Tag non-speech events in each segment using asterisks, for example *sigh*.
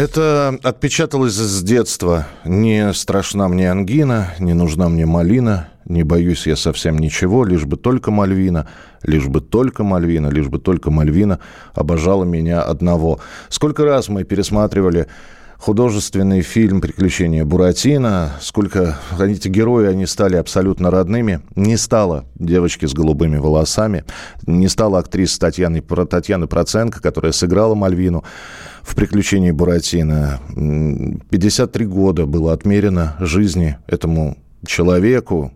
Это отпечаталось с детства. Не страшна мне ангина, не нужна мне малина, не боюсь я совсем ничего, лишь бы только Мальвина, лишь бы только Мальвина, лишь бы только Мальвина обожала меня одного. Сколько раз мы пересматривали художественный фильм «Приключения Буратино». Сколько эти герои, они стали абсолютно родными. Не стало девочки с голубыми волосами, не стала актриса Татьяны, Татьяны Проценко, которая сыграла Мальвину в «Приключении Буратино». 53 года было отмерено жизни этому человеку.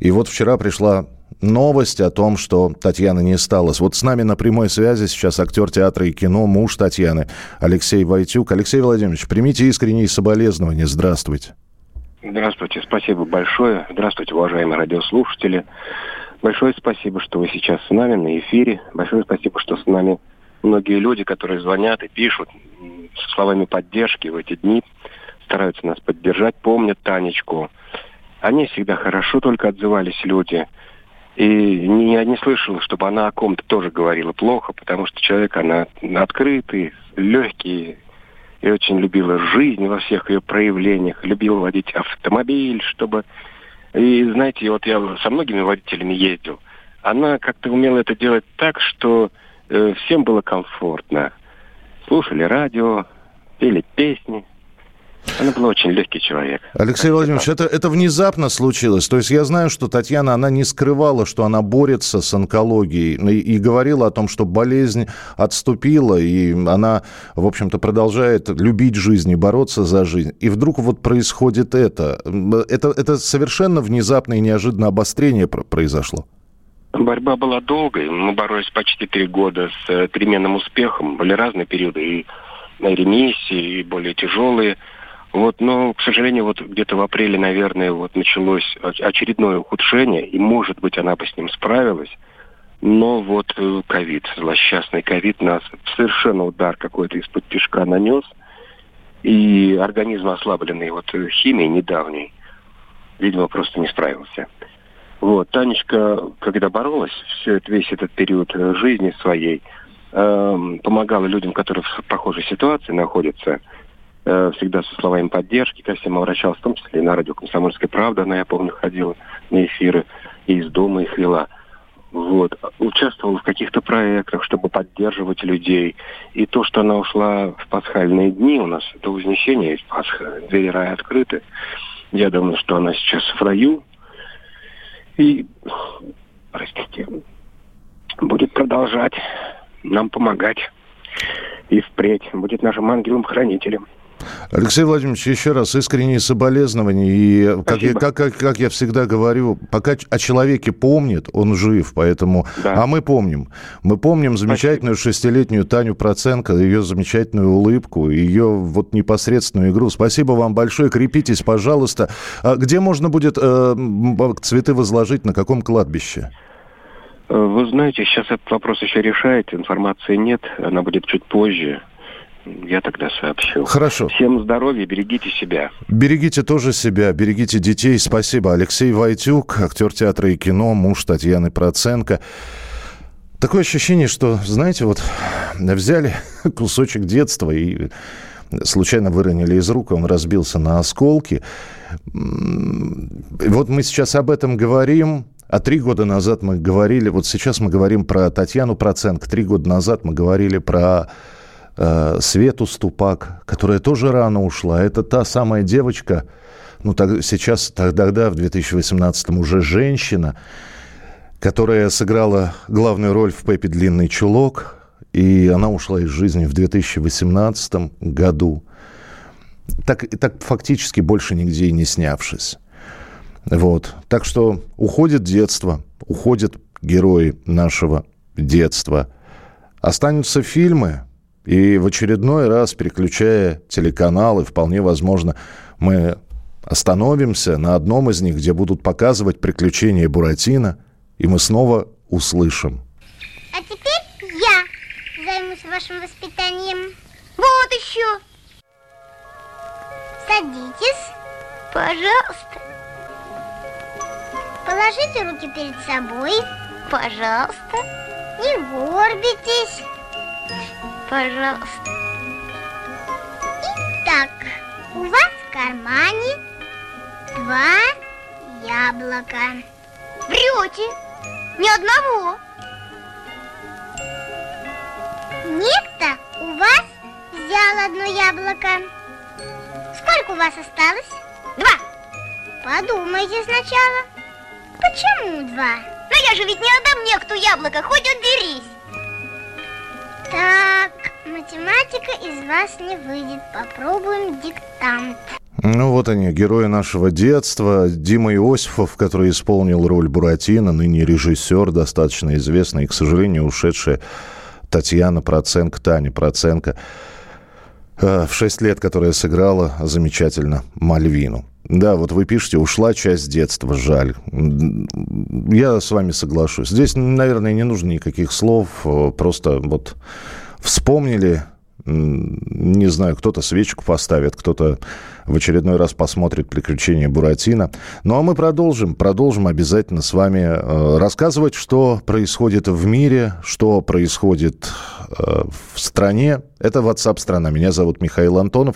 И вот вчера пришла новость о том, что Татьяна не осталась. Вот с нами на прямой связи сейчас актер театра и кино, муж Татьяны, Алексей Войтюк. Алексей Владимирович, примите искренние соболезнования. Здравствуйте. Здравствуйте, спасибо большое. Здравствуйте, уважаемые радиослушатели. Большое спасибо, что вы сейчас с нами на эфире. Большое спасибо, что с нами многие люди, которые звонят и пишут с словами поддержки в эти дни, стараются нас поддержать, помнят Танечку. Они всегда хорошо только отзывались люди. И не, я не слышал, чтобы она о ком-то тоже говорила плохо, потому что человек, она открытый, легкий, и очень любила жизнь во всех ее проявлениях, любила водить автомобиль, чтобы... И знаете, вот я со многими водителями ездил, она как-то умела это делать так, что э, всем было комфортно. Слушали радио, пели песни, она была очень легкий человек. Алексей Владимирович, это, это внезапно случилось. То есть я знаю, что Татьяна, она не скрывала, что она борется с онкологией и, и говорила о том, что болезнь отступила, и она, в общем-то, продолжает любить жизнь и бороться за жизнь. И вдруг вот происходит это. Это, это совершенно внезапно и неожиданно обострение произошло. Борьба была долгой. Мы боролись почти три года с э, переменным успехом. Были разные периоды и на ремиссии, и более тяжелые. Вот, но, к сожалению, вот где-то в апреле, наверное, вот началось очередное ухудшение, и, может быть, она бы с ним справилась. Но вот э, ковид, злосчастный ковид нас совершенно удар какой-то из-под тяжка нанес. И организм, ослабленный вот э, химией недавней, видимо, просто не справился. Вот, Танечка, когда боролась, все это, весь этот период э, жизни своей, э, помогала людям, которые в похожей ситуации находятся, Э, всегда со словами поддержки ко всем обращалась, в том числе и на радио «Комсомольская правда». Она, я помню, ходила на эфиры и из дома их вела. Вот. Участвовала в каких-то проектах, чтобы поддерживать людей. И то, что она ушла в пасхальные дни, у нас это Вознесение, есть Пасха, двери рая открыты. Я думаю, что она сейчас в раю. И, простите, будет продолжать нам помогать и впредь. Будет нашим ангелом-хранителем. Алексей Владимирович, еще раз искренние соболезнования. И как я, как, как, как я всегда говорю, пока о человеке помнит, он жив. Поэтому... Да. А мы помним. Мы помним замечательную Спасибо. шестилетнюю Таню Проценко, ее замечательную улыбку, ее вот непосредственную игру. Спасибо вам большое. Крепитесь, пожалуйста. А где можно будет э, цветы возложить? На каком кладбище? Э, вы знаете, сейчас этот вопрос еще решает. Информации нет. Она будет чуть позже я тогда сообщу. Хорошо. Всем здоровья, берегите себя. Берегите тоже себя, берегите детей. Спасибо. Алексей Войтюк, актер театра и кино, муж Татьяны Проценко. Такое ощущение, что, знаете, вот взяли *laughs* кусочек детства и случайно выронили из рук, он разбился на осколки. Вот мы сейчас об этом говорим, а три года назад мы говорили, вот сейчас мы говорим про Татьяну Проценко, три года назад мы говорили про Свету Ступак, которая тоже рано ушла. Это та самая девочка, ну так, сейчас, тогда, в 2018 уже женщина, которая сыграла главную роль в «Пеппи Длинный чулок», и она ушла из жизни в 2018 году. Так, так фактически больше нигде и не снявшись. Вот. Так что уходит детство, уходят герои нашего детства. Останутся фильмы, и в очередной раз, переключая телеканалы, вполне возможно, мы остановимся на одном из них, где будут показывать приключения Буратино, и мы снова услышим. А теперь я займусь вашим воспитанием. Вот еще. Садитесь. Пожалуйста. Положите руки перед собой. Пожалуйста. Не горбитесь. Пожалуйста. Итак, у вас в кармане два яблока. Врете. Ни одного. Некто у вас взял одно яблоко. Сколько у вас осталось? Два. Подумайте сначала. Почему два? Но я же ведь не отдам некто яблоко, хоть уберись. Так, математика из вас не выйдет. Попробуем диктант. Ну вот они, герои нашего детства. Дима Иосифов, который исполнил роль Буратино, ныне режиссер, достаточно известный, и, к сожалению, ушедшая Татьяна Проценко, Таня Проценко, э, в шесть лет, которая сыграла замечательно Мальвину. Да, вот вы пишете, ушла часть детства, жаль. Я с вами соглашусь. Здесь, наверное, не нужно никаких слов, э, просто вот вспомнили, не знаю, кто-то свечку поставит, кто-то в очередной раз посмотрит «Приключения Буратино». Ну а мы продолжим, продолжим обязательно с вами э, рассказывать, что происходит в мире, что происходит э, в стране. Это WhatsApp страна. Меня зовут Михаил Антонов.